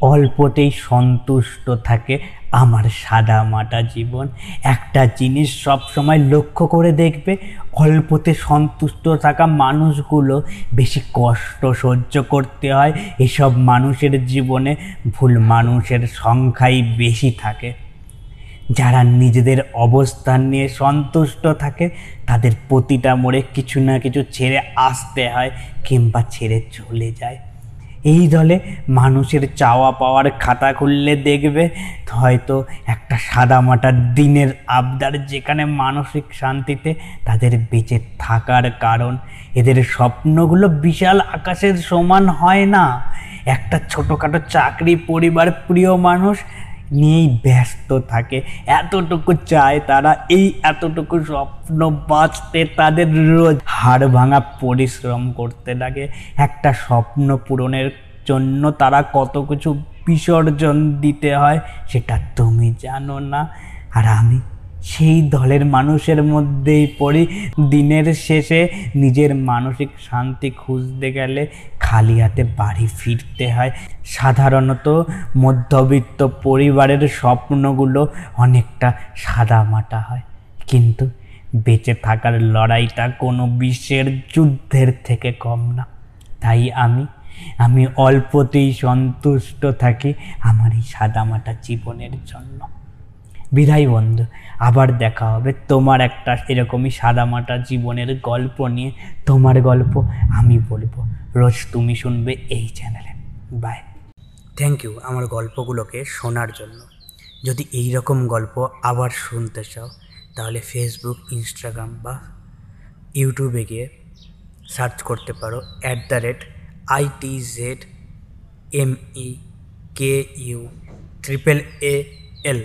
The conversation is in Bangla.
অল্পতেই সন্তুষ্ট থাকে আমার সাদা মাটা জীবন। একটা জিনিস সব সময় লক্ষ্য করে দেখবে, অল্পতে সন্তুষ্ট থাকা মানুষগুলো বেশি কষ্ট সহ্য করতে হয়। এসব মানুষের জীবনে ভুল মানুষের সংখ্যাই বেশি থাকে। যারা নিজেদের অবস্থান নিয়ে সন্তুষ্ট থাকে, তাদের প্রতিটা মোড়ে কিছু না কিছু ছেড়ে আসতে হয় কিংবা ছেড়ে চলে যায়। এই দলে মানুষের চাওয়া পাওয়ার খাতা খুললে দেখবে, হয়তো একটা সাদামাটা দিনের আবদার যেখানে মানসিক শান্তিতে তাদের বেঁচে থাকার কারণ। এদের স্বপ্নগুলো বিশাল আকাশের সমান হয় না। একটা ছোটোখাটো চাকরি পরিবার প্রিয় মানুষ নিয়েই ব্যস্ত থাকে। এতটুকু চায় তারা, এই এতটুকু স্বপ্ন বাঁচতে তাদের রোজ হাড় ভাঙা পরিশ্রম করতে লাগে। একটা স্বপ্ন পূরণের জন্য তারা কত কিছু বিসর্জন দিতে হয়, সেটা তুমি জানো না। আর আমি সেই দলের মানুষের মধ্যেই পড়ি। দিনের শেষে নিজের মানসিক শান্তি খুঁজতে গেলে খালি হাতে বাড়ি ফিরতে হয়। সাধারণত মধ্যবিত্ত পরিবারের স্বপ্নগুলো অনেকটা সাদামাটা হয়। কিন্তু বেঁচে থাকার লড়াইটা কোনো বিশ্বের যুদ্ধের থেকে কম না। তাই আমি আমি অল্পতেই সন্তুষ্ট থাকি আমার এই সাদামাটা জীবনের জন্য। বিদায় বন্ধু, আবার দেখা হবে। তোমার একটা এরকমই সাদামাটা জীবনের গল্প নিয়ে। তোমার গল্প আমি বলব। রোজ তুমি শুনবে এই চ্যানেলে। বাই থ্যাংক ইউ আমার গল্পগুলোকে শোনার জন্য। যদি এই রকম গল্প আবার শুনতে চাও, তাহলে ফেসবুক ইনস্টাগ্রাম বা ইউটিউবে গিয়ে সার্চ করতে পারো। At the rate I T Z M E K U triple A L